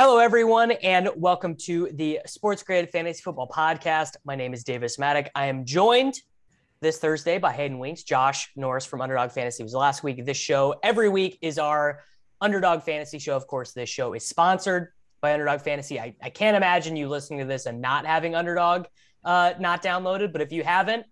Hello, everyone, and welcome to the Sports Grid Fantasy Football Podcast. My name is Davis Mattek. I am joined this Thursday by Hayden Winks, Josh Norris from Underdog Fantasy. It was last week. This show every week is our Underdog Fantasy show. Of course, this show is sponsored by Underdog Fantasy. I, I can't imagine you listening to this and not having Underdog uh, not downloaded, but if you haven't,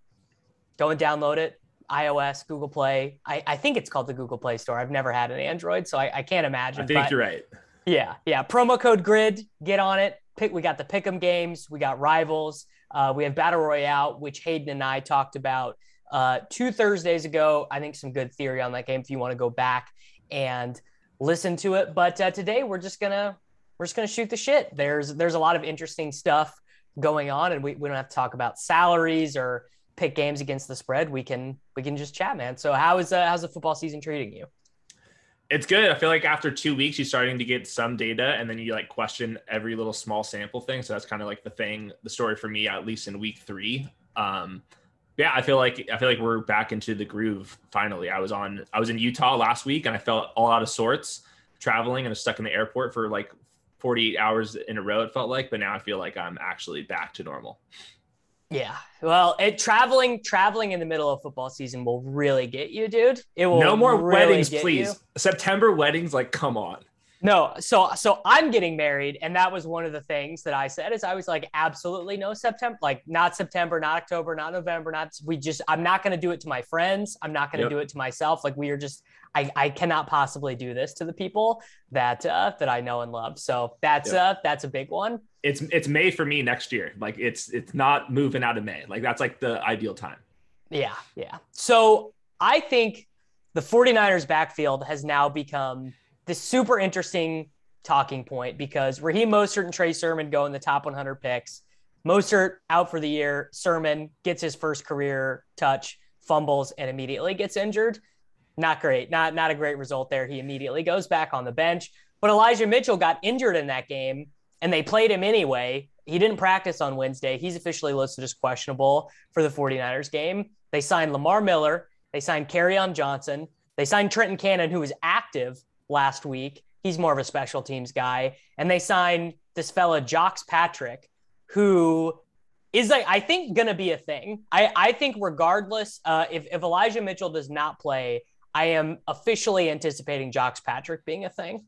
go and download it. iOS, Google Play. I, I think it's called the Google Play Store. I've never had an Android, so I, I can't imagine. I think but- you're right. Yeah, yeah. Promo code grid, get on it. Pick. We got the pick'em games. We got rivals. Uh, we have battle royale, which Hayden and I talked about uh, two Thursdays ago. I think some good theory on that game if you want to go back and listen to it. But uh, today we're just gonna we're just gonna shoot the shit. There's there's a lot of interesting stuff going on, and we, we don't have to talk about salaries or pick games against the spread. We can we can just chat, man. So how is uh, how's the football season treating you? It's good. I feel like after two weeks, you're starting to get some data, and then you like question every little small sample thing. So that's kind of like the thing, the story for me, at least in week three. Um, yeah, I feel like I feel like we're back into the groove finally. I was on, I was in Utah last week, and I felt all out of sorts, traveling and was stuck in the airport for like 48 hours in a row. It felt like, but now I feel like I'm actually back to normal. Yeah. Well, it, traveling traveling in the middle of football season will really get you, dude. It will No more really weddings, please. you. September weddings, like, come on. No, so so I'm getting married, and that was one of the things that I said is I was like, absolutely no September, like not September, not October, not November, not we just I'm not gonna do it to my friends. I'm not gonna Yep. do it to myself. Like we are just I, I cannot possibly do this to the people that uh that I know and love. So that's Yep. uh that's a big one. It's it's May for me next year. Like it's it's not moving out of May. Like that's like the ideal time. Yeah, yeah. So I think the 49ers backfield has now become this super interesting talking point because Raheem Mostert and Trey Sermon go in the top 100 picks. Mostert out for the year. Sermon gets his first career touch, fumbles, and immediately gets injured. Not great. Not not a great result there. He immediately goes back on the bench. But Elijah Mitchell got injured in that game, and they played him anyway. He didn't practice on Wednesday. He's officially listed as questionable for the 49ers game. They signed Lamar Miller. They signed on Johnson. They signed Trenton Cannon, who was active last week. He's more of a special teams guy. And they signed this fella, Jacques Patrick, who is like, I think to be a thing. I, I think regardless, uh, if, if Elijah Mitchell does not play, I am officially anticipating Jacques Patrick being a thing.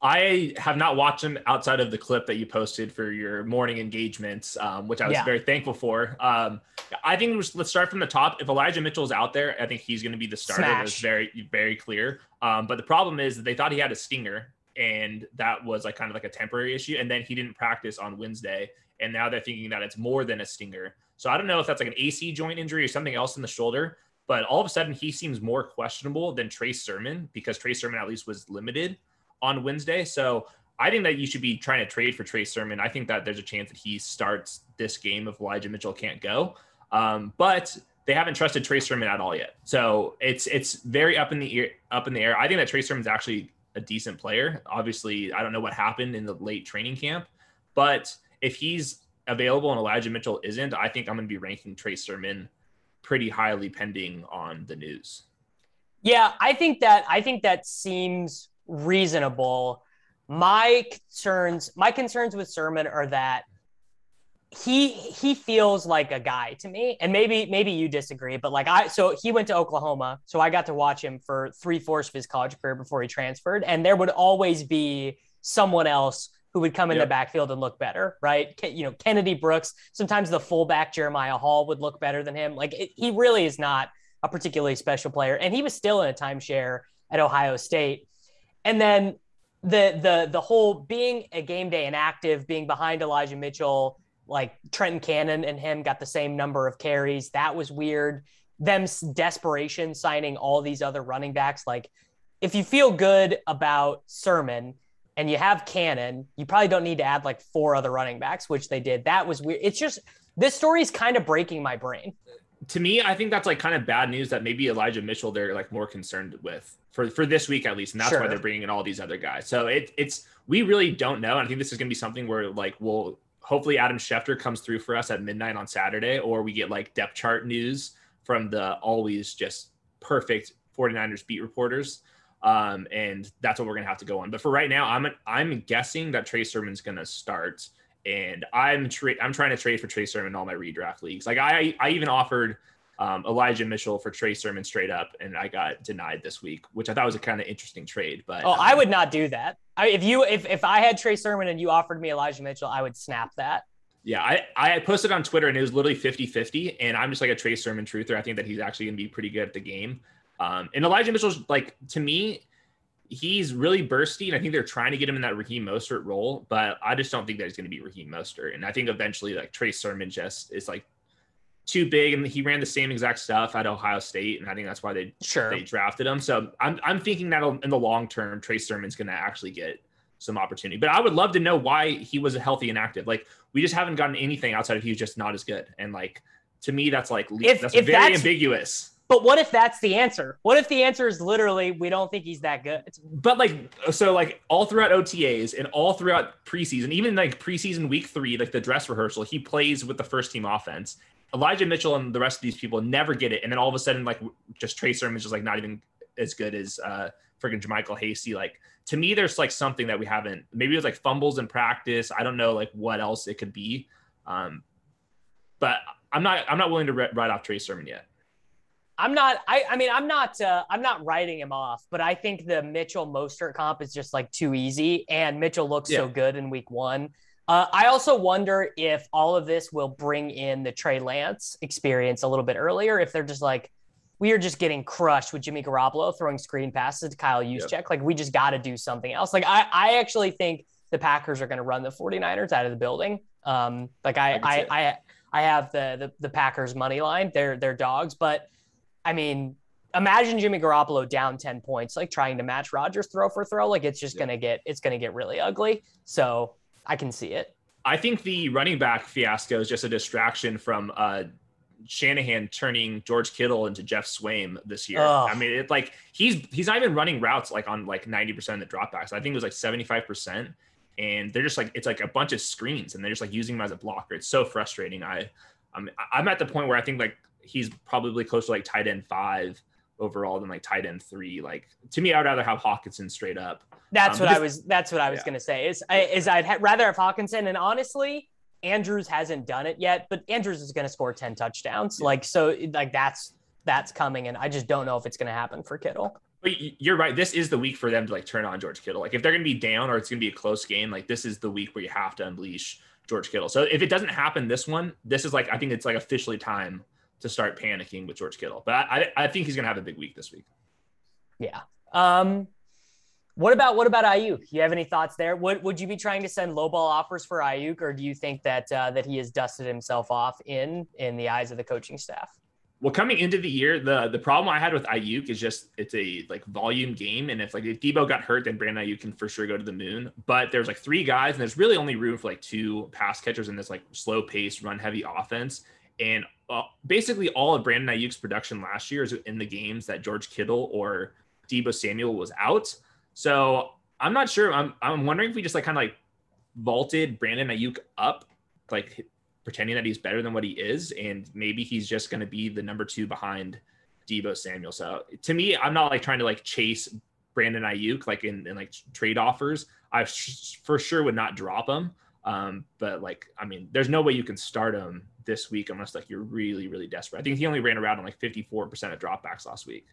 I have not watched him outside of the clip that you posted for your morning engagements, um, which I was Yeah. very thankful for. Um, I think let's- let's start from the top. If Elijah Mitchell's out there, I think he's going to be the starter. It was Smash. very, very clear. Um, but the problem is that they thought he had a stinger, and that was like kind of like a temporary issue. And then he didn't practice on Wednesday, and now they're thinking that it's more than a stinger. So I don't know if that's like an AC joint injury or something else in the shoulder. But all of a sudden, he seems more questionable than Trey Sermon because Trey Sermon at least was limited on Wednesday. So I think that you should be trying to trade for Trey Sermon. I think that there's a chance that he starts this game if Elijah Mitchell can't go. Um, but they haven't trusted Trey Sermon at all yet. So it's it's very up in the air. Up in the air. I think that Trey Sermon's actually a decent player. Obviously, I don't know what happened in the late training camp, but if he's available and Elijah Mitchell isn't, I think I'm going to be ranking Trey Sermon pretty highly pending on the news. Yeah, I think that I think that seems reasonable. My concerns, my concerns with Sermon are that he he feels like a guy to me, and maybe maybe you disagree, but like I so he went to Oklahoma, so I got to watch him for three fourths of his college career before he transferred, and there would always be someone else who would come in the backfield and look better, right? You know, Kennedy Brooks. Sometimes the fullback Jeremiah Hall would look better than him. Like it, he really is not a particularly special player, and he was still in a timeshare at Ohio State. And then the the the whole being a game day inactive, being behind Elijah Mitchell, like Trenton Cannon and him got the same number of carries. That was weird. Them desperation signing all these other running backs. Like, if you feel good about Sermon and you have Cannon, you probably don't need to add like four other running backs, which they did. That was weird. It's just this story is kind of breaking my brain. To me, I think that's like kind of bad news that maybe Elijah Mitchell they're like more concerned with for for this week at least, and that's sure. why they're bringing in all these other guys. So it, it's we really don't know. And I think this is going to be something where like we'll hopefully Adam Schefter comes through for us at midnight on Saturday, or we get like depth chart news from the always just perfect 49ers beat reporters. Um, and that's what we're gonna have to go on. But for right now, I'm I'm guessing that Trey Sermon's gonna start, and I'm tra- I'm trying to trade for Trey Sermon in all my redraft leagues. Like I I even offered um, Elijah Mitchell for Trey Sermon straight up, and I got denied this week, which I thought was a kind of interesting trade. But oh, um, I would not do that. I, if you if if I had Trey Sermon and you offered me Elijah Mitchell, I would snap that. Yeah, I, I posted on Twitter and it was literally 50 50. And I'm just like a Trey Sermon truther. I think that he's actually going to be pretty good at the game. Um, and Elijah Mitchell's like, to me, he's really bursty. And I think they're trying to get him in that Raheem Mostert role, but I just don't think that he's going to be Raheem Mostert. And I think eventually, like, Trey Sermon just is like too big, and he ran the same exact stuff at Ohio State, and I think that's why they sure they drafted him. So I'm I'm thinking that in the long term, Trey Sermon's going to actually get some opportunity. But I would love to know why he was healthy and active. Like we just haven't gotten anything outside of he was just not as good, and like to me, that's like if, that's if very that's, ambiguous. But what if that's the answer? What if the answer is literally we don't think he's that good? But like so like all throughout OTAs and all throughout preseason, even like preseason week 3, like the dress rehearsal, he plays with the first team offense Elijah Mitchell and the rest of these people never get it, and then all of a sudden, like just Trey Sermon's just like not even as good as uh freaking JaMycal Hasty. Like to me, there's like something that we haven't. Maybe it was like fumbles in practice. I don't know like what else it could be. Um, but I'm not I'm not willing to write off Trey Sermon yet. I'm not. I, I mean, I'm not. Uh, I'm not writing him off, but I think the Mitchell Mostert comp is just like too easy, and Mitchell looks yeah. so good in Week One uh, I also wonder if all of this will bring in the Trey Lance experience a little bit earlier. If they're just like, we are just getting crushed with Jimmy Garoppolo throwing screen passes to Kyle Juszczyk. Yep. Like, we just got to do something else. Like, I, I actually think the Packers are going to run the 49ers out of the building. Um, like, I, I, I, I, I, have the, the, the Packers money line. They're, they're dogs. But I mean, imagine Jimmy Garoppolo down 10 points, like trying to match Rodgers throw for throw. Like, it's just going to get, it's going to get really ugly. So, I can see it. I think the running back fiasco is just a distraction from uh, Shanahan turning George Kittle into Geoff Swaim this year. Ugh. I mean, it like he's he's not even running routes like on like 90% of the dropbacks. I think it was like 75%. And they're just like it's like a bunch of screens and they're just like using him as a blocker. It's so frustrating. I I'm I'm at the point where I think like he's probably close to like tight end five overall than like tight end three. Like to me, I would rather have Hockenson straight up. That's um, what I was. That's what I was yeah. gonna say. Is is I'd ha- rather have Hockenson, and honestly, Andrews hasn't done it yet, but Andrews is gonna score ten touchdowns. Yeah. Like so, like that's that's coming, and I just don't know if it's gonna happen for Kittle. But you're right. This is the week for them to like turn on George Kittle. Like if they're gonna be down or it's gonna be a close game, like this is the week where you have to unleash George Kittle. So if it doesn't happen this one, this is like I think it's like officially time to start panicking with George Kittle. But I, I think he's going to have a big week this week. Yeah. Um, what about what about Aiyuk? You have any thoughts there? Would would you be trying to send lowball offers for Aiyuk, or do you think that uh, that he has dusted himself off in in the eyes of the coaching staff? Well, coming into the year, the the problem I had with Aiyuk is just it's a like volume game, and if like if Deebo got hurt, then Brandon Aiyuk can for sure go to the moon. But there's like three guys, and there's really only room for like two pass catchers in this like slow pace, run heavy offense. And uh, basically, all of Brandon Aiyuk's production last year is in the games that George Kittle or Deebo Samuel was out. So I'm not sure. I'm I'm wondering if we just like kind of like vaulted Brandon Aiyuk up, like pretending that he's better than what he is, and maybe he's just going to be the number two behind Deebo Samuel. So to me, I'm not like trying to like chase Brandon Aiyuk like in, in like trade offers. I sh- for sure would not drop him. Um, but like, I mean, there's no way you can start him this week unless like you're really, really desperate. I think he only ran around on like 54% of dropbacks last week.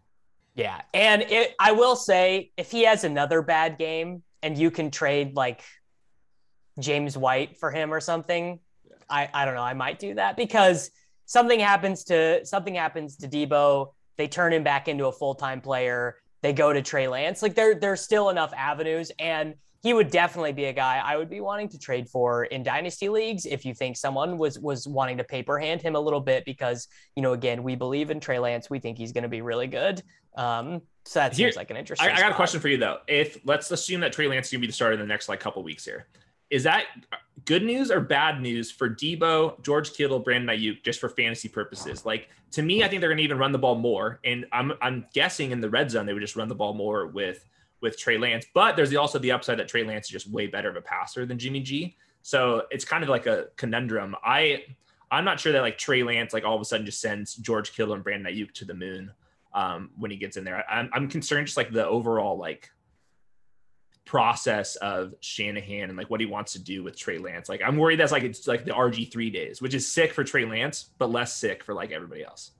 Yeah. And it, I will say, if he has another bad game and you can trade like James White for him or something, yeah. I, I don't know. I might do that because something happens to something happens to Deebo. They turn him back into a full time player they go to Trey Lance. Like there, there's still enough avenues, and he would definitely be a guy I would be wanting to trade for in dynasty leagues if you think someone was was wanting to paper hand him a little bit because you know again we believe in Trey Lance. We think he's going to be really good. Um, so that Here- seems like an interesting. I, I got a question for you though. If let's assume that Trey Lance is gonna be the starter in the next like couple weeks here, is that good news or bad news for Deebo, George Kittle, Brandon Aiyuk, just for fantasy purposes? Like to me, I think they're gonna even run the ball more, and I'm I'm guessing in the red zone they would just run the ball more with with Trey Lance. But there's also the upside that Trey Lance is just way better of a passer than Jimmy G. So it's kind of like a conundrum. I I'm not sure that like Trey Lance like all of a sudden just sends George Kittle and Brandon Aiyuk to the moon um, when he gets in there. I'm, I'm concerned just like the overall like process of Shanahan and like what he wants to do with Trey Lance. Like I'm worried that's like it's like the RG3 days, which is sick for Trey Lance, but less sick for like everybody else.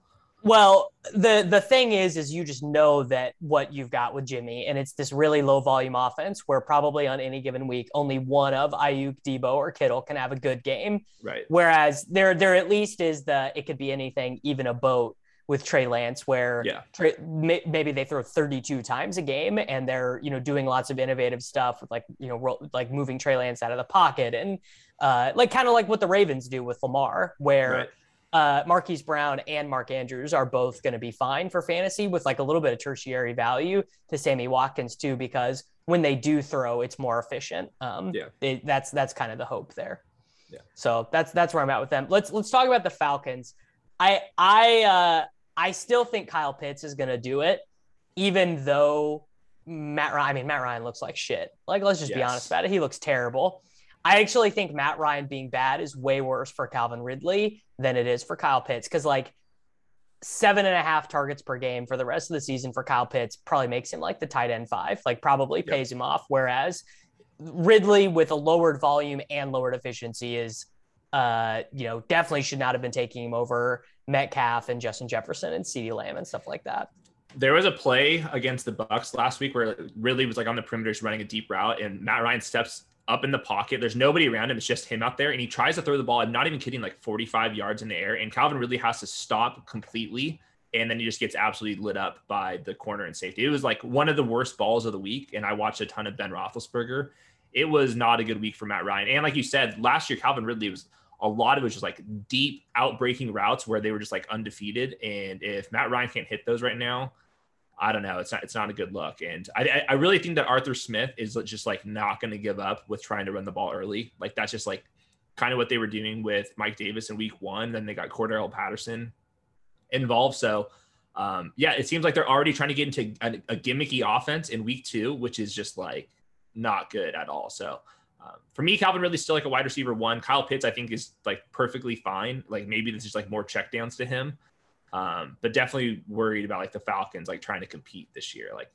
Well, the the thing is, is you just know that what you've got with Jimmy, and it's this really low volume offense where probably on any given week, only one of Aiyuk, Deebo, or Kittle can have a good game. Right. Whereas there, there at least is the it could be anything, even a boat with Trey Lance, where Yeah. Trey, maybe they throw 32 times a game and they're you know doing lots of innovative stuff with like you know like moving Trey Lance out of the pocket and uh, like kind of like what the Ravens do with Lamar, where Right. Uh, Marquise Brown and Mark Andrews are both going to be fine for fantasy with like a little bit of tertiary value to Sammy Watkins too, because when they do throw, it's more efficient. Um, Yeah. it- that's that's kind of the hope there. Yeah. So that's that's where I'm at with them. Let's let's talk about the Falcons. I I uh, I still think Kyle Pitts is going to do it, even though Matt Ryan. I mean, Matt Ryan looks like shit. Like, let's just be honest about it. He looks terrible. I actually think Matt Ryan being bad is way worse for Calvin Ridley than it is for Kyle Pitts because like seven and a half targets per game for the rest of the season for Kyle Pitts probably makes him like the tight end five, like probably Yep. pays him off. Whereas Ridley with a lowered volume and lowered efficiency is, uh, you know, definitely should not have been taking him over Metcalf and Justin Jefferson and CeeDee Lamb and stuff like that. There was a play against the Bucs last week where Ridley was like on the perimeter just running a deep route, and Matt Ryan steps up in the pocket. There's nobody around him; it's just him out there, and he tries to throw the ball. I'm not even kidding, like 45 yards in the air, and Calvin really has to stop completely, and then he just gets absolutely lit up by the corner and safety. It was like one of the worst balls of the week, and I watched a ton of Ben Roethlisberger. It was not a good week for Matt Ryan, and like you said, last year Calvin Ridley was a lot of it was just like deep outbreaking routes where they were just like undefeated. And if Matt Ryan can't hit those right now, I don't know. It's not. It's not a good look. And I, I- really think that Arthur Smith is just like not going to give up with trying to run the ball early. Like that's just like kind of what they were doing with Mike Davis in Week One. Then they got Cordarrelle Patterson involved. So um, yeah, it seems like they're already trying to get into a, a gimmicky offense in Week Two, which is just like not good at all. So. Um, for me, Calvin Ridley's still like a wide receiver one. Kyle Pitts, I think, is like perfectly fine. Like maybe this is like more checkdowns to him. Um, but definitely worried about like the Falcons like trying to compete this year. Like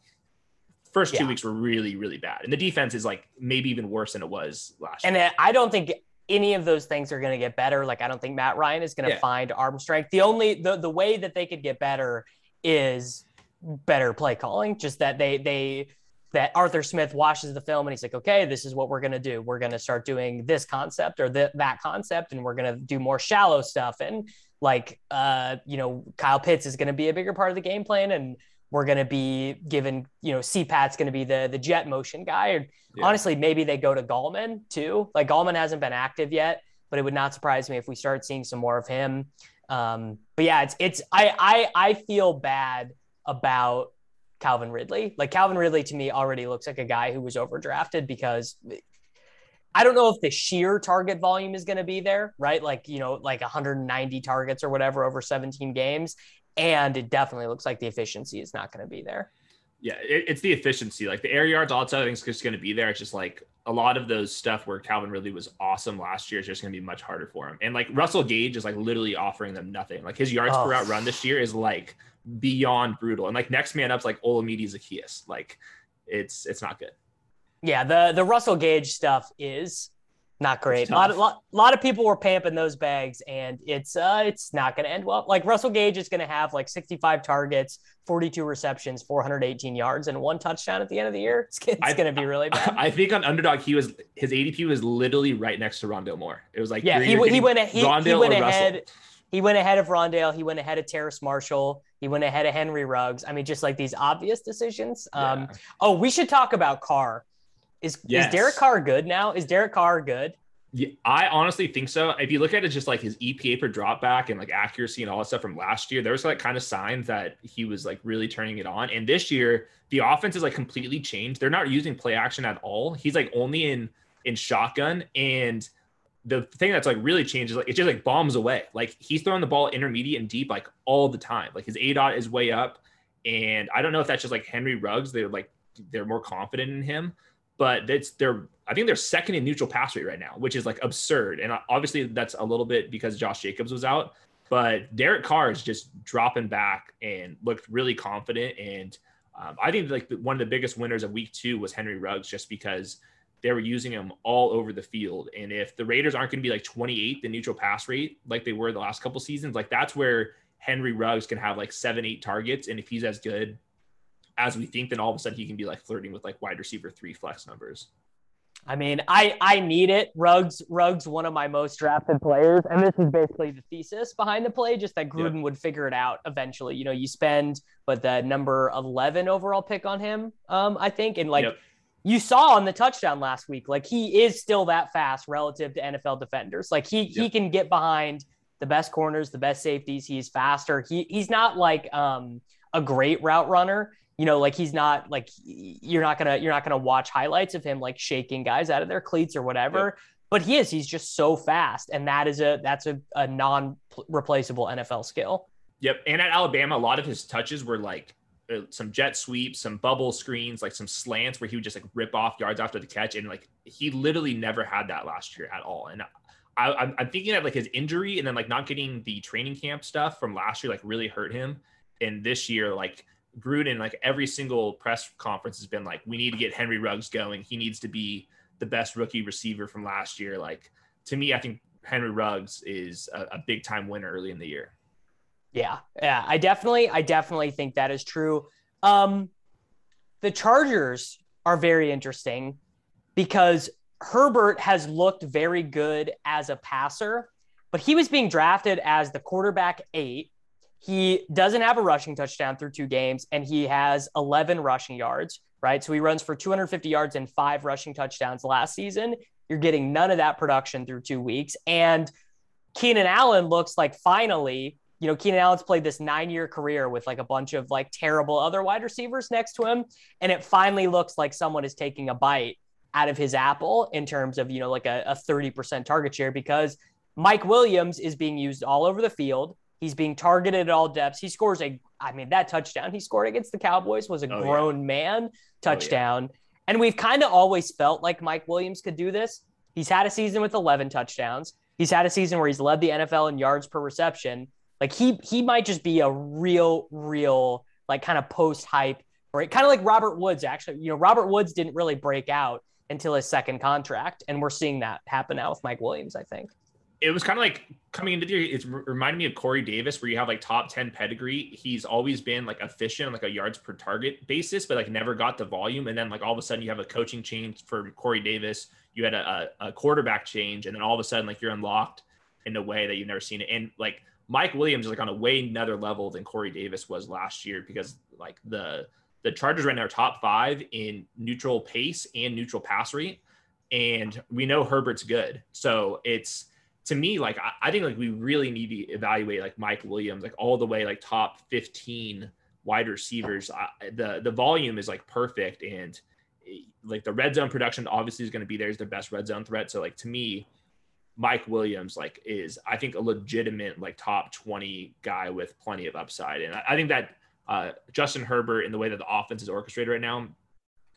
first two Yeah. weeks were really, really bad. And the defense is like maybe even worse than it was last And year. I don't think any of those things are going to get better. Like I don't think Matt Ryan is going to Yeah. find arm strength. The only the the way that they could get better is better play calling. Just that they they that Arthur Smith watches the film and he's like, okay, this is what we're going to do. We're going to start doing this concept or th- that concept, and we're going to do more shallow stuff. And like, uh, you know, Kyle Pitts is going to be a bigger part of the game plan, and we're going to be given, you know, CPAT's going to be the the jet motion guy. Or Yeah. honestly, maybe they go to Gallman too. Like Gallman hasn't been active yet, but it would not surprise me if we start seeing some more of him. Um, but yeah, it's it's I I I feel bad about Calvin Ridley. Like Calvin Ridley to me already looks like a guy who was overdrafted because I don't know if the sheer target volume is going to be there, right? Like, you know, like 190 targets or whatever over 17 games. And it definitely looks like the efficiency is not going to be there. yeah, it, it's the efficiency. Like the air yards, all that stuff, I think is just going to be there. It's just like a lot of those stuff where Calvin Ridley was awesome last year is just going to be much harder for him. And like Russell Gage is like literally offering them nothing. Like his yards Oh. per route oh. run this year is like beyond brutal. And like next man up's like Olamide Zaccheaus. Like it's it's not good. Yeah, the the Russell Gage stuff is not great. A lot, lot, lot of people were pamping those bags, and it's uh, it's not going to end well. Like Russell Gage is going to have like 65 targets, 42 receptions, 418 yards, and one touchdown at the end of the year. It's, it's going to be really bad. I think on underdog he was his ADP was literally right next to Rondale Moore. It was like yeah, he, he went he, he went or Russell. ahead. he went ahead of Rondale. He went ahead of Terrace Marshall. He went ahead of Henry Ruggs. I mean, just like these obvious decisions. Um, Yeah. Oh, we should talk about Carr. Is Yes. is Derek Carr good now? Is Derek Carr good? Yeah, I honestly think so. If you look at it, just like his EPA per drop back and like accuracy and all that stuff from last year, there was like kind of signs that he was like really turning it on. And this year, the offense is like completely changed. They're not using play action at all. He's like only in in shotgun. And the thing that's like really changed is like it just like bombs away. Like he's throwing the ball intermediate and deep like all the time. Like his aDOT is way up. And I don't know if that's just like Henry Ruggs. They're like they're more confident in him but that's they're I think they're second in neutral pass rate right now, which is like absurd. And obviously that's a little bit because Josh Jacobs was out, but Derek Carr is just dropping back and looked really confident. And um, I think like one of the biggest winners of week two was Henry Ruggs, just because they were using him all over the field. And if the Raiders aren't going to be like 28th in neutral pass rate like they were the last couple seasons, like that's where Henry Ruggs can have like seven, eight targets. And if he's as good as we think, then all of a sudden he can be like flirting with like wide receiver three flex numbers. I mean, I I need it. Ruggs Ruggs one of my most drafted players, and this is basically the thesis behind the play, just that Gruden would figure it out eventually. You know, you spend but the number eleven overall pick on him, um, I think, and like Yep. you saw on the touchdown last week, like he is still that fast relative to NFL defenders. Like he he can get behind the best corners, the best safeties. He's faster. He he's not like um a great route runner. You know, like he's not like you're not gonna you're not gonna watch highlights of him like shaking guys out of their cleats or whatever. But he is. He's just so fast, and that is a that's a, a non replaceable NFL skill. Yep. And at Alabama, a lot of his touches were like uh, some jet sweeps, some bubble screens, like some slants where he would just like rip off yards after the catch. And like he literally never had that last year at all. And I, I'm, I'm thinking of like his injury and then like not getting the training camp stuff from last year like really hurt him. And this year, like Gruden, like every single press conference has been like, we need to get Henry Ruggs going. He needs to be the best rookie receiver from last year. Like to me, I think Henry Ruggs is a, a big time winner early in the year. Yeah, yeah, I definitely, I definitely think that is true. Um, the Chargers are very interesting because Herbert has looked very good as a passer, but he was being drafted as the quarterback eight. He doesn't have a rushing touchdown through two games, and he has 11 rushing yards, right? So he runs for 250 yards and five rushing touchdowns last season. You're getting none of that production through two weeks. And Keenan Allen looks like finally, you know, Keenan Allen's played this nine year career with like a bunch of like terrible other wide receivers next to him. And it finally looks like someone is taking a bite out of his apple in terms of, you know, like a, a 30% target share because Mike Williams is being used all over the field. He's being targeted at all depths. He scores a, I mean, that touchdown he scored against the Cowboys was a Oh, yeah. grown man oh, touchdown. And we've kind of always felt like Mike Williams could do this. He's had a season with 11 touchdowns. He's had a season where he's led the NFL in yards per reception. Like he he might just be a real, real like kind of post hype, or kind of like Robert Woods. Actually, you know, Robert Woods didn't really break out until his second contract, and we're seeing that happen now with Mike Williams. I think. It was kind of like coming into the year. It's re- reminded me of Corey Davis, where you have like top 10 pedigree. He's always been like efficient on like a yards per target basis, but like never got the volume. And then like all of a sudden you have a coaching change for Corey Davis. You had a, a, a quarterback change, and then all of a sudden like you're unlocked in a way that you've never seen it. And like Mike Williams is like on a way another level than Corey Davis was last year because like the the Chargers right now are top five in neutral pace and neutral pass rate. And we know Herbert's good. So it's to me, like I, I think like we really need to evaluate like Mike Williams, like all the way like top 15 wide receivers. I, the the volume is like perfect and eh, like the red zone production obviously is going to be there. Is the best red zone threat. So like to me, Mike Williams like is I think a legitimate like top 20 guy with plenty of upside. And I, I think that uh, Justin Herbert in the way that the offense is orchestrated right now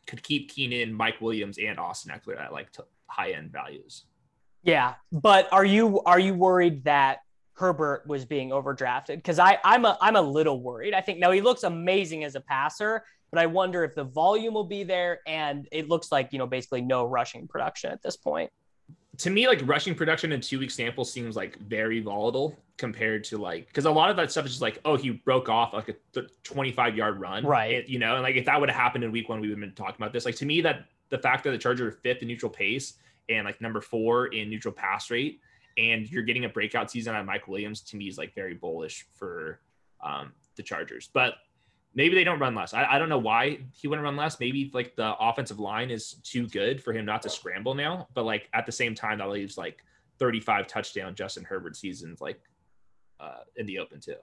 could keep Keenan, Mike Williams, and Austin Ekeler at like t- high end values. Yeah, but are you are you worried that Herbert was being overdrafted? Because I I'm a I'm a little worried. I think no, he looks amazing as a passer, but I wonder if the volume will be there, and it looks like you know basically no rushing production at this point. to me, like rushing production in two week sample seems like very volatile compared to like because a lot of that stuff is just like, oh, he broke off like a th- 25 yard run, Right. It- you know, and like if that would have happened in week one, we would have been talking about this. Like to me, that the fact that the Chargers are fifth in neutral pace and like number four in neutral pass rate and you're getting a breakout season on Mike Williams, to me is like very bullish for um, the Chargers. But maybe they don't run less. I, I don't know why he wouldn't run less. Maybe like the offensive line is too good for him not to scramble now. But like at the same time, that leaves like 35 touchdown Justin Herbert seasons like uh, in the open too.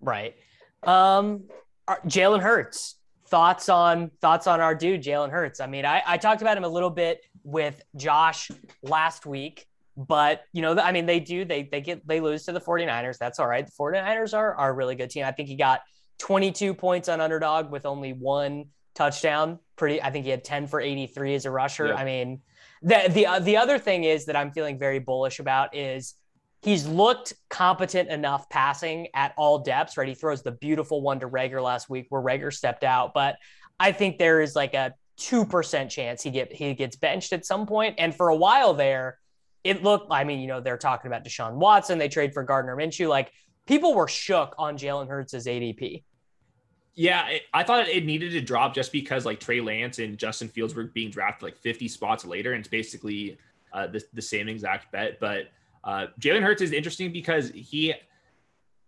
Right. Um, Jalen Hurts. Thoughts on thoughts on our dude Jalen Hurts? I mean, I, I talked about him a little bit with Josh last week, but you know, I mean, they do they they get they lose to the 49ers. That's all right. The 49ers are are a really good team. I think he got 22 points on underdog with only one touchdown. Pretty, I think he had 10 for 83 as a rusher. Yeah. I mean, the the uh, the other thing is that I'm feeling very bullish about is he's looked competent enough passing at all depths. Right, he throws the beautiful one to Reagor last week where Reagor stepped out, but I think there is like a two percent chance he get he gets benched at some point. And for a while there, it looked. I mean, you know, they're talking about Deshaun Watson. They trade for Gardner Minshew. Like people were shook on Jalen Hurts' ADP. Yeah, it, I thought it needed to drop just because like Trey Lance and Justin Fields were being drafted like 50 spots later, and it's basically uh, the, the same exact bet. But uh, Jalen Hurts is interesting because he,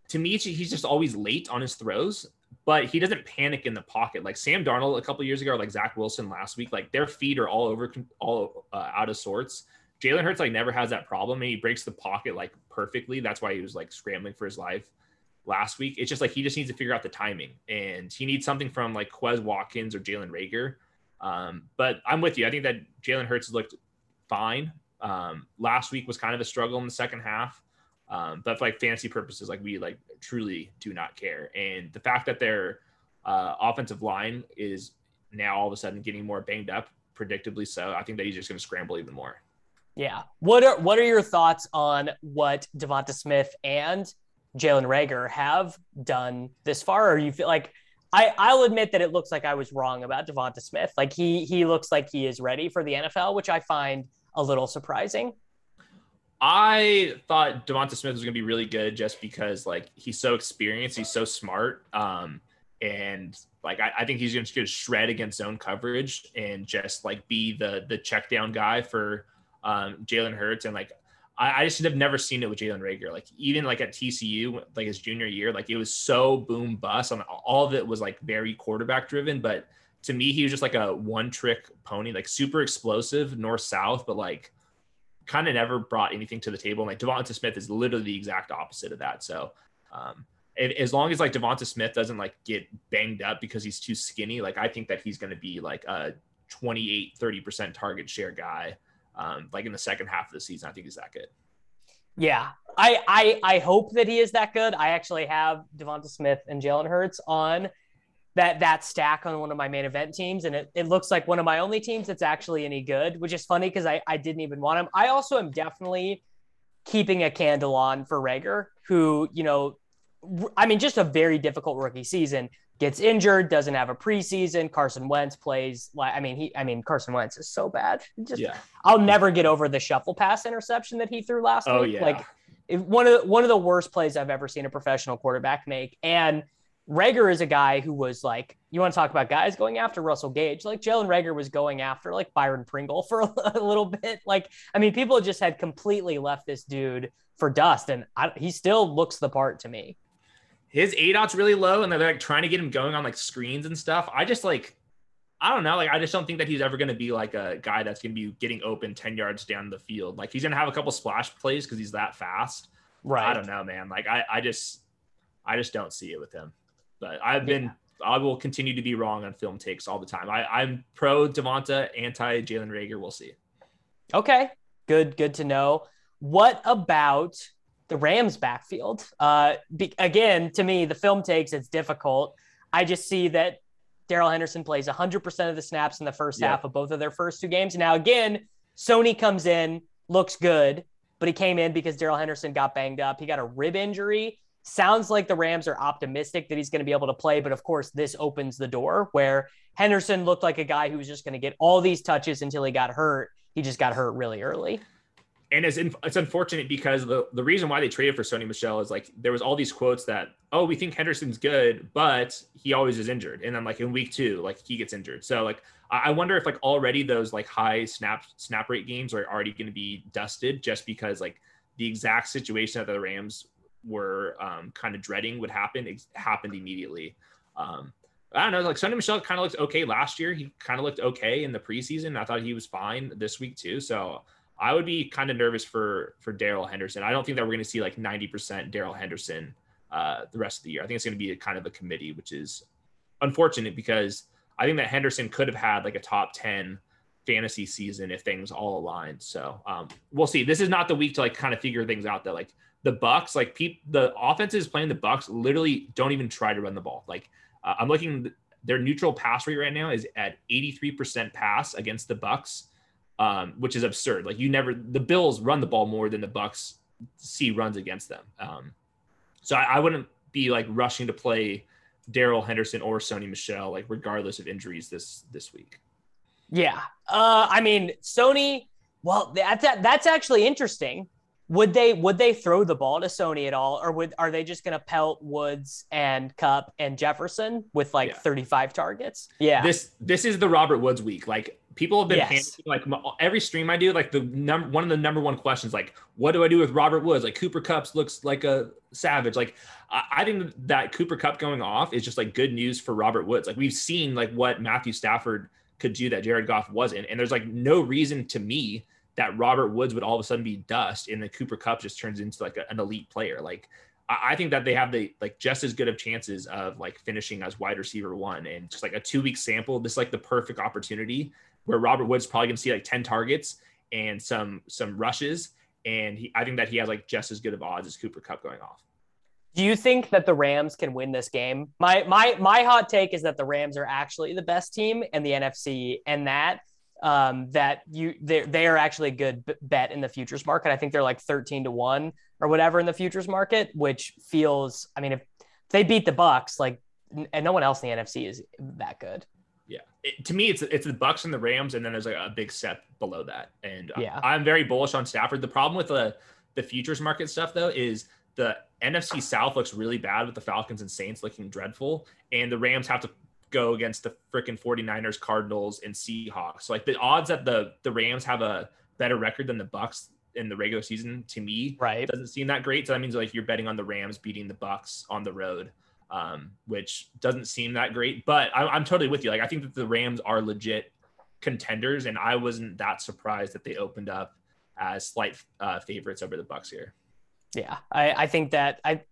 to me, he's just always late on his throws, but he doesn't panic in the pocket. Like Sam Darnold a couple years ago, like Zach Wilson last week, like their feet are all over, all uh, out of sorts. Jalen Hurts like never has that problem, and he breaks the pocket like perfectly. That's why he was like scrambling for his life last week. It's just like he just needs to figure out the timing, and he needs something from like Quez Watkins or Jalen Reagor. Um, but I'm with you. I think that Jalen Hurts looked fine. Um, last week was kind of a struggle in the second half, um, but for like fantasy purposes, like we like truly do not care. And the fact that their uh, offensive line is now all of a sudden getting more banged up, predictably so, I think that he's just going to scramble even more. Yeah. What are what are your thoughts on what Devonta Smith and Jalen Reagor have done this far? Or you feel like I, I'll admit that it looks like I was wrong about Devonta Smith. Like he he looks like he is ready for the NFL, which I find a little surprising. I thought Devonta Smith was going to be really good just because like he's so experienced, he's so smart, um, and like I, I think he's going to shred against zone coverage and just like be the the check down guy for um, Jalen Hurts and like I, I just have never seen it with Jalen Reagor. Like even like at TCU, like his junior year, like it was so boom bust. On all of it was like very quarterback driven, but to me, he was just like a one trick pony, like super explosive north south, but like kind of never brought anything to the table. like Devonta Smith is literally the exact opposite of that. So um, as long as like Devonta Smith doesn't like get banged up because he's too skinny, like I think that he's going to be like a 28, 30% target share guy um, like in the second half of the season. I think he's that good. Yeah, I I I hope that he is that good. I actually have Devonta Smith and Jalen Hurts on that that stack on one of my main event teams, and it, it looks like one of my only teams that's actually any good, which is funny because I I didn't even want him. I also am definitely keeping a candle on for Reagor, who you know, I mean, just a very difficult rookie season gets injured, doesn't have a preseason. Carson Wentz plays like I mean he I mean Carson Wentz is so bad. Just yeah. I'll never get over the shuffle pass interception that he threw last oh, week. Yeah. Like one of the, one of the worst plays I've ever seen a professional quarterback make. And Reagor is a guy who was like, you want to talk about guys going after Russell Gage? Like Jalen Reagor was going after like Byron Pringle for a, a little bit. Like, I mean, people just had completely left this dude for dust, and I, he still looks the part to me his aDOT's really low and they're like trying to get him going on like screens and stuff. I just like I don't know. Like, I just don't think that he's ever going to be like a guy that's going to be getting open 10 yards down the field. Like, he's going to have a couple splash plays because he's that fast. Right. I don't know, man. Like, I, I just, I just don't see it with him. But I've been, yeah. I will continue to be wrong on film takes all the time. I, I'm pro Devonta, anti Jalen Reagor. We'll see. Okay. Good, good to know. What about the Rams backfield. Uh, be, again, to me, the film takes it's difficult. I just see that Darrell Henderson plays 100% of the snaps in the first yeah. half of both of their first two games. Now, again, Sony comes in, looks good, but he came in because Darrell Henderson got banged up. He got a rib injury. Sounds like the Rams are optimistic that he's going to be able to play, but of course, this opens the door where Henderson looked like a guy who was just going to get all these touches until he got hurt. He just got hurt really early. And it's in, it's unfortunate because the the reason why they traded for Sony Michel is like there was all these quotes that oh we think Henderson's good but he always is injured. And then like in week two like he gets injured. So like I wonder if like already those like high snap snap rate games are already going to be dusted just because like the exact situation that the Rams were um, kind of dreading would happen ex- happened immediately. Um, I don't know, like Sony Michel kind of looked okay last year. He kind of looked okay in the preseason. I thought he was fine this week too. So I would be kind of nervous for for Darrell Henderson. I don't think that we're going to see like 90% Darrell Henderson uh, the rest of the year. I think it's going to be a kind of a committee, which is unfortunate because I think that Henderson could have had like a top 10 fantasy season if things all aligned. So um, we'll see. This is not the week to like kind of figure things out. That like the Bucs, like the offenses playing the Bucs literally don't even try to run the ball. Like uh, I'm looking, their neutral pass rate right now is at 83% pass against the Bucs, um, which is absurd. Like you never, the Bills run the ball more than the Bucs see runs against them. Um, so I, I wouldn't be like rushing to play Darrell Henderson or Sony Michel, like regardless of injuries this this week. Yeah. Uh, I mean, Sony. Well, that's that's actually interesting. Would they would they throw the ball to Sony at all, or would are they just going to pelt Woods and Kupp and Jefferson with like Yeah. 35 targets? Yeah. This this is the Robert Woods week. Like people have been Yes. panicking, like every stream I do, like the number one of the number one questions, like what do I do with Robert Woods? Like Cooper Kupp's looks like a savage. Like I, I think that Cooper Kupp going off is just like good news for Robert Woods. Like we've seen like what Matthew Stafford could do that Jared Goff wasn't, and there's like no reason to me that Robert Woods would all of a sudden be dust and the Cooper Kupp just turns into like a- an elite player. Like I I think that they have the like just as good of chances of like finishing as wide receiver one and just like a two week sample. This is like the perfect opportunity where Robert Woods probably gonna see like 10 targets and some some rushes. And he I think that he has like just as good of odds as Cooper Kupp going off. Do you think that the Rams can win this game? My my my hot take is that the Rams are actually the best team in the NFC, and that um, that you they they are actually a good b- bet in the futures market. I think they're like thirteen to one or whatever in the futures market, which feels. I mean, if they beat the Bucs, like, and no one else in the NFC is that good. Yeah, it, to me, it's it's the Bucs and the Rams, and then there's like a big set below that. And I- Yeah. I'm very bullish on Stafford. The problem with the the futures market stuff though is the NFC South looks really bad with the Falcons and Saints looking dreadful, and the Rams have to go against the freaking 49ers, Cardinals, and Seahawks. Like the odds that the the Rams have a better record than the Bucs in the regular season to me Right. doesn't seem that great. So that means like you're betting on the Rams beating the Bucs on the road, um, which doesn't seem that great. But I, I'm totally with you. Like I think that the Rams are legit contenders, and I wasn't that surprised that they opened up as slight uh, favorites over the Bucs here. Yeah, I, I think that I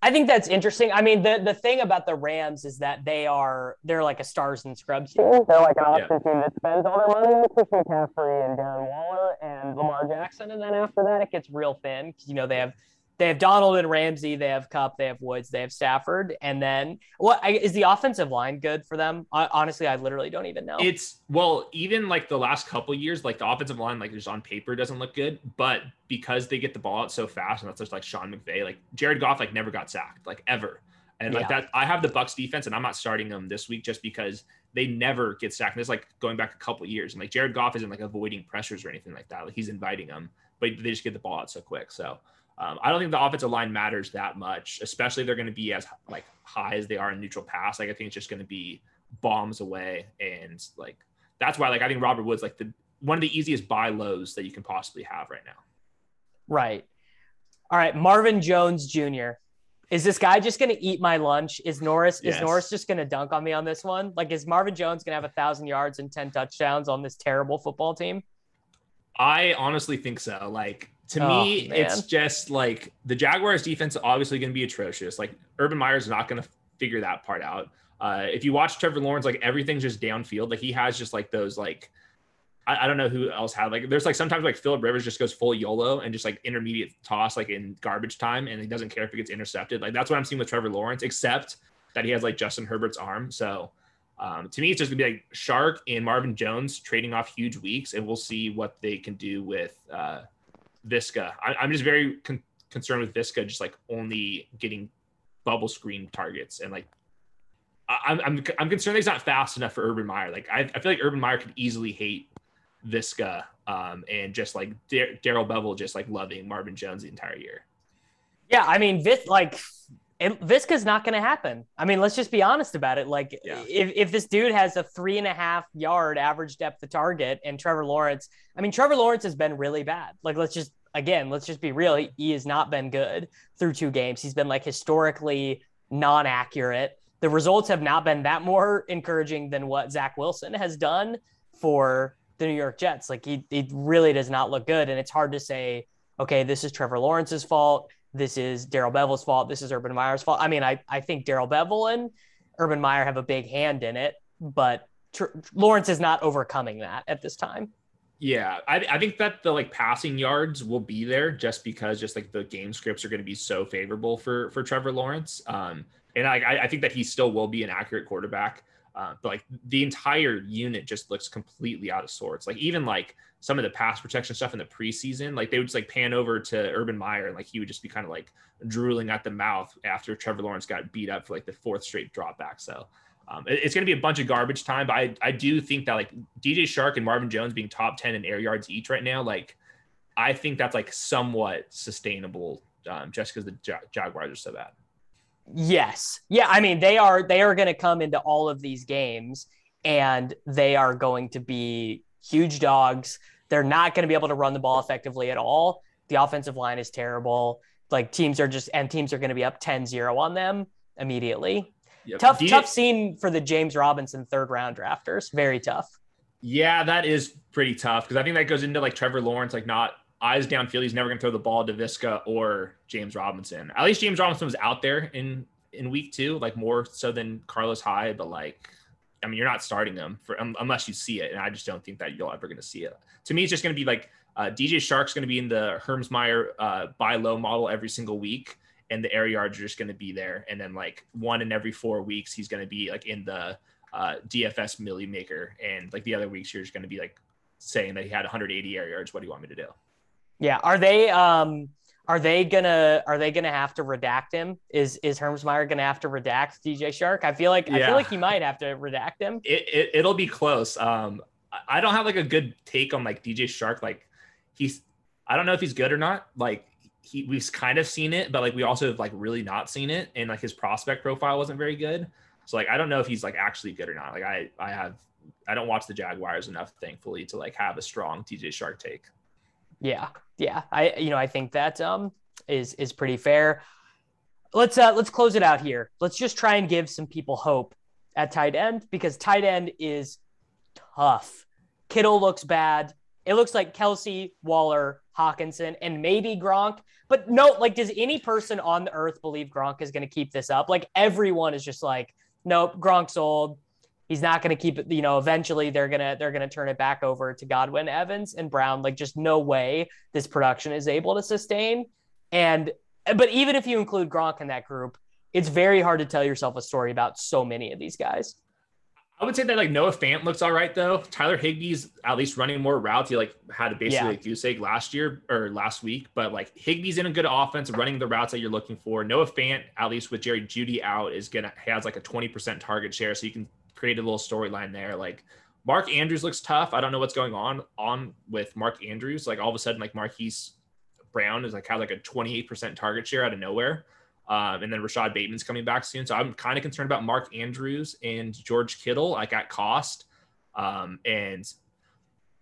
I think that's interesting. I mean, the the thing about the Rams is that they are they're like a stars and scrubs team. They're like an Yeah. team that spends all their money on Christian McCaffrey and Darren Waller and Lamar Jackson, and then after that it gets real thin because You know, they have they have Donald and Ramsey, they have Kupp, they have Woods, they have Stafford, and then what I, is the offensive line good for them? I, honestly, I literally don't even know. It's well, even like the last couple years, like the offensive line, like just on paper doesn't look good, but because they get the ball out so fast, and that's just like Sean McVay, like Jared Goff, like never got sacked, like ever. And like that, I have the Bucs defense, and I'm not starting them this week just because they never get sacked. And it's like going back a couple years, and like Jared Goff isn't like avoiding pressures or anything like that. Like he's inviting them, but they just get the ball out so quick. So um, I don't think the offensive line matters that much, especially if they're going to be as like high as they are in neutral pass. Like I think it's just going to be bombs away, and like that's why like I think Robert Woods like the one of the easiest buy lows that you can possibly have right now. Right. All right, Marvin Jones Jr. Is this guy just going to eat my lunch? Is Norris is Norris just going to dunk on me on this one? Like, is Marvin Jones going to have a thousand yards and ten touchdowns on this terrible football team? I honestly think so. Like to Oh, me, man. it's just like the Jaguars defense is obviously going to be atrocious. Like Urban Meyer's not going to figure that part out. Uh, if you watch Trevor Lawrence, like everything's just downfield. Like he has just like those like I, I don't know who else had like there's like sometimes like Philip Rivers just goes full YOLO and just like intermediate toss like in garbage time and he doesn't care if it gets intercepted. Like that's what I'm seeing with Trevor Lawrence, except that he has like Justin Herbert's arm. So um, to me, it's just gonna be like Shark and Marvin Jones trading off huge weeks, and we'll see what they can do with uh, Viska. I, I'm just very con- concerned with Viska just like only getting bubble screen targets and like I'm I'm I'm concerned that he's not fast enough for Urban Meyer. Like I, I feel like Urban Meyer could easily hate Viska um, and just like Dar- Darrell Bevell just like loving Marvin Jones the entire year. Yeah, I mean, Vis like it, Visca's not going to happen. I mean, let's just be honest about it. Like, Yeah. if, if this dude has a three and a half yard average depth of target and Trevor Lawrence, I mean, Trevor Lawrence has been really bad. Like, let's just again, let's just be real. He, has not been good through two games. He's been like historically non accurate. The results have not been that more encouraging than what Zach Wilson has done for the New York Jets. Like he, he really does not look good. And it's hard to say, okay, this is Trevor Lawrence's fault. This is Darrell Bevell's fault. This is Urban Meyer's fault. I mean, I, I think Daryl Bevell and Urban Meyer have a big hand in it, but Tr- Lawrence is not overcoming that at this time. Yeah, I, I think that the like passing yards will be there just because just like the game scripts are going to be so favorable for for Trevor Lawrence. Um, and I I think that he still will be an accurate quarterback. Uh, but like the entire unit just looks completely out of sorts. Like even like some of the pass protection stuff in the preseason, like they would just like pan over to Urban Meyer and like he would just be kind of like drooling at the mouth after Trevor Lawrence got beat up for like the fourth straight drop back. So um, it's going to be a bunch of garbage time, but I, I do think that like DJ Chark and Marvin Jones being top 10 in air yards each right now, like I think that's like somewhat sustainable um, just because the Jag- Jaguars are so bad. Yes. Yeah. I mean, they are, they are going to come into all of these games and they are going to be huge dogs. They're not going to be able to run the ball effectively at all. The offensive line is terrible. Like teams are just, and teams are going to be up 10 0 on them immediately. Yep. Tough, tough scene for the James Robinson third round drafters. Very tough. Yeah, that is pretty tough because I think that goes into like Trevor Lawrence, like not eyes downfield. He's never going to throw the ball to Viska or James Robinson. At least James Robinson was out there in in week two, like more so than Carlos Hyde. But like, I mean, you're not starting him for um, unless you see it, and I just don't think that you're ever going to see it. To me, it's just going to be like uh, DJ Chark's going to be in the Hermsmeyer uh, buy low model every single week and the air yards are just going to be there. And then like one in every four weeks, he's going to be like in the uh, DFS Milly Maker, and like the other weeks, you're just going to be like saying that he had 180 air yards. What do you want me to do? Yeah, are they um are they gonna are they gonna have to redact him? Is is Hermsmeyer gonna have to redact DJ Chark? I feel like yeah. I feel like he might have to redact him. It, it will be close. Um, I don't have like a good take on like DJ Chark. Like he's I don't know if he's good or not. Like he we've kind of seen it, but like we also have like really not seen it, and like his prospect profile wasn't very good. So like I don't know if he's like actually good or not. Like I I have I don't watch the Jaguars enough, thankfully, to like have a strong TJ Chark take. Yeah, yeah. I you know I think that um is is pretty fair. Let's uh let's close it out here. Let's just try and give some people hope at tight end because tight end is tough. Kittle looks bad. It looks like Kelce, Waller, Hockenson, and maybe Gronk. But no, like, does any person on the earth believe Gronk is going to keep this up? Like, everyone is just like, nope, Gronk's old. He's not going to keep it. You know, eventually they're gonna they're gonna turn it back over to Godwin, Evans, and Brown. Like, just no way this production is able to sustain. And but even if you include Gronk in that group, it's very hard to tell yourself a story about so many of these guys. I would say that like Noah Fant looks all right though. Tyler Higbee's at least running more routes. He like had basically yeah. a goose egg last year or last week, but like Higby's in a good offense, running the routes that you're looking for. Noah Fant, at least with Jerry Jeudy out, is gonna has like a 20% target share, so you can create a little storyline there. Like Mark Andrews looks tough. I don't know what's going on on with Mark Andrews. Like all of a sudden, like Marquise Brown is like had like a 28% target share out of nowhere. Um, and then Rashod Bateman's coming back soon. So I'm kind of concerned about Mark Andrews and George Kittle, like at cost. Um, and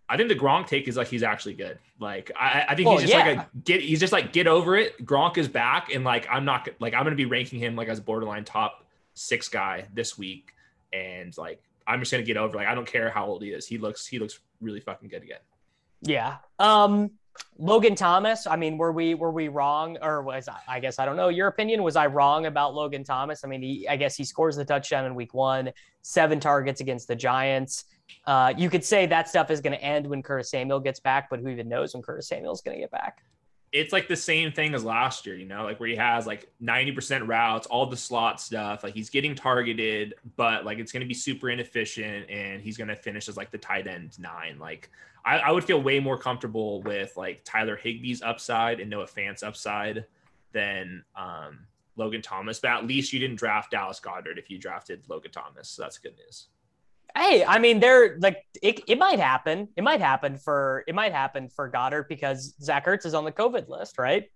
I think the Gronk take is like he's actually good. Like I, I think well, he's just yeah. like a get. He's just like get over it. Gronk is back, and like I'm not like I'm gonna be ranking him like as borderline top six guy this week, and like I'm just gonna get over. Like I don't care how old he is. He looks he looks really fucking good again. Yeah. Um. Logan Thomas, I mean, were we were we wrong, or was I guess I don't know your opinion? Was I wrong about Logan Thomas? I mean, he, I guess he scores the touchdown in week one, seven targets against the Giants. Uh, you could say that stuff is going to end when Curtis Samuel gets back, but who even knows when Curtis Samuel is going to get back? It's like the same thing as last year, you know, like where he has like 90% routes, all the slot stuff. Like he's getting targeted, but like it's going to be super inefficient and he's going to finish as like the tight end nine. Like I, I, would feel way more comfortable with like Tyler Higbee's upside and Noah Fant's upside than um, Logan Thomas. But at least you didn't draft Dallas Goedert if you drafted Logan Thomas. So that's good news. Hey, I mean, they're like it, it might happen. It might happen for it might happen for Goedert because Zach Ertz is on the COVID list, right?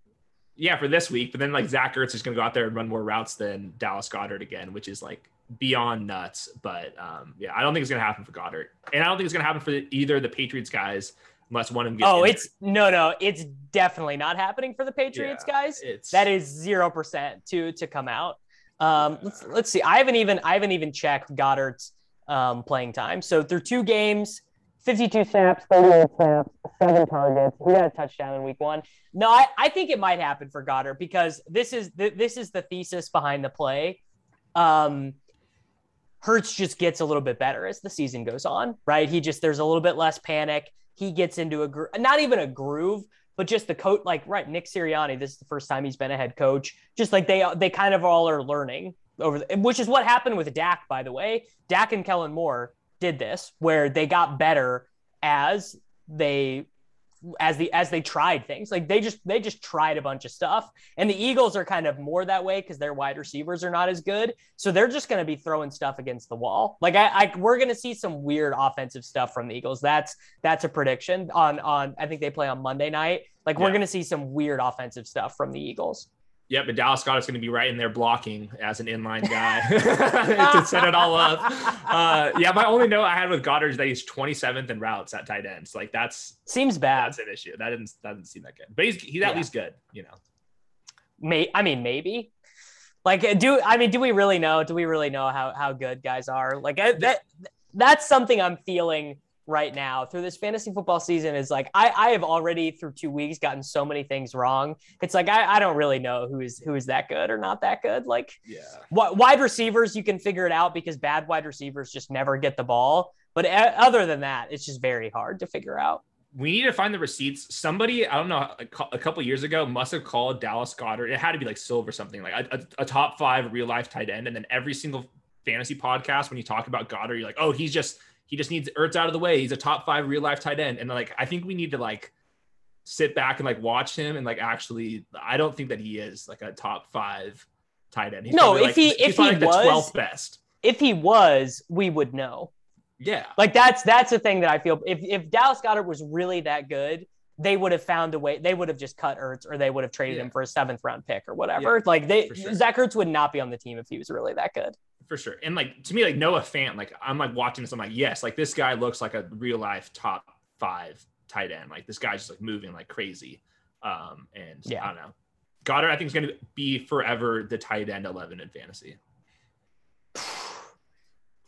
Yeah, for this week. But then like Zach Ertz is gonna go out there and run more routes than Dallas Goedert again, which is like beyond nuts. But um, yeah, I don't think it's going to happen for Goedert, and I don't think it's going to happen for either of the Patriots guys. unless one of them gets. Oh, injured. it's no, no, it's definitely not happening for the Patriots, Yeah, guys. It's That is zero percent to to come out. Um, let's let's see. I haven't even I haven't even checked Goedert's um, playing time. So through two games, 52 snaps, 38 snaps, seven targets. He got a touchdown in week one. No, I, I think it might happen for Goedert because this is the, this is the thesis behind the play. Um, Hurts just gets a little bit better as the season goes on, right? He just there's a little bit less panic. He gets into a gro- not even a groove, but just the coach like right Nick Sirianni. This is the first time he's been a head coach. Just like they they kind of all are learning over, the, which is what happened with Dak, by the way. Dak and Kellen Moore did this where they got better as they as the as they tried things. Like they just they just tried a bunch of stuff. And the eagles are kind of more that way because their wide receivers are not as good. So they're just going to be throwing stuff against the wall. Like I, I we're going to see some weird offensive stuff from the eagles. That's that's a prediction on on i think they play on monday night. Like we're going to see some weird offensive stuff from the eagles Yep, but Dallas Goedert's going to be right in there blocking as an inline guy to set it all up. Uh, yeah, my only note I had with Goedert is that he's 27th in routes at tight ends. Like that's seems bad that's an issue. That didn't that didn't seem that good, but he's he's at Yeah. least good. You know, May I mean maybe. Like do I mean do we really know? Do we really know how how good guys are? Like I, that that's something I'm feeling right now through this fantasy football season is like I I have already through 2 weeks gotten so many things wrong. It's like I I don't really know who is who is that good or not that good. Like yeah. wi- wide receivers you can figure it out because bad wide receivers just never get the ball. But uh, other than that, it's just very hard to figure out. We need to find the receipts. Somebody, I don't know, a, a couple years ago must have called Dallas Goedert. It had to be like Silver something, like a, a, a top five real life tight end. And then every single fantasy podcast, when you talk about Goedert, you're like, oh, he's just he just needs Ertz out of the way. He's a top five real life tight end. And like, I think we need to like sit back and like watch him and like actually, I don't think that he is like a top five tight end. He's No, probably, if like- he- if he like the was- 12th best. If he was, we would know. Yeah. Like that's that's the thing that I feel. If if Dallas Goedert was really that good, they would have found a way. They would have just cut Ertz, or they would have traded Yeah. him for a seventh round pick or whatever. like they sure. Zach Ertz would not be on the team if he was really that good. For sure. And like to me, like Noah Fant, like I'm like watching this, I'm like, yes, like this guy looks like a real life top five tight end. Like this guy's just like moving like crazy. Um, and Yeah. I don't know. Goedert, I think is going to be forever the tight end 11 in fantasy.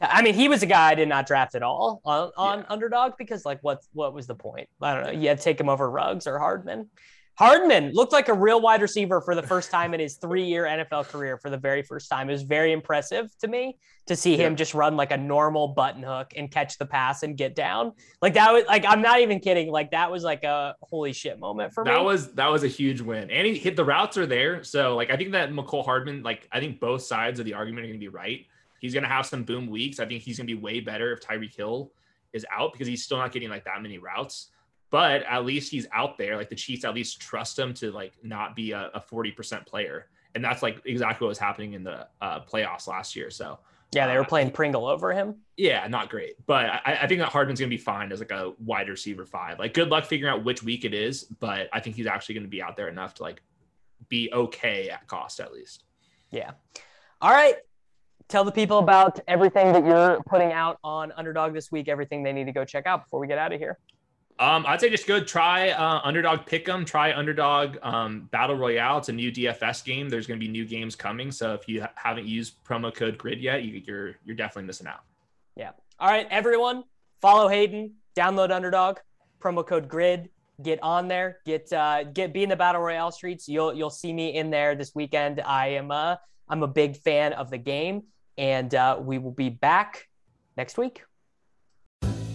I mean, he was a guy I did not draft at all on, on Yeah. underdog because like what what was the point? I don't know. You had to take him over Ruggs or Hardman. Hardman looked like a real wide receiver for the first time in his three-year NFL career for the very first time. It was very impressive to me to see him Yeah. just run like a normal button hook and catch the pass and get down. Like that was like I'm not even kidding. Like that was like a holy shit moment for me. That was that was a huge win. And he hit the routes are there. So like I think that Mecole Hardman, like I think both sides of the argument are gonna be right. He's gonna have some boom weeks. I think he's gonna be way better if Tyreek Hill is out because he's still not getting like that many routes. But at least he's out there. Like the Chiefs at least trust him to like not be a, a 40% player. And that's like exactly what was happening in the uh, playoffs last year. So yeah, they were uh, playing Pringle over him. yeah, not great. But I, I think that Hardman's gonna be fine as like a wide receiver five. Like good luck figuring out which week it is, but I think he's actually gonna be out there enough to like be okay at cost at least. Yeah. All right. Tell the people about everything that you're putting out on Underdog this week, everything they need to go check out before we get out of here. Um, I'd say just go try uh, Underdog Pick'em, try Underdog um, Battle Royale. It's a new DFS game. There's going to be new games coming, so if you ha- haven't used promo code Grid yet, you, you're you're definitely missing out. Yeah. All right, everyone, follow Hayden, download Underdog, promo code GRID, get on there, get uh get be in the battle royale streets. You'll you'll see me in there this weekend. I am uh I'm a big fan of the game, and uh, we will be back next week.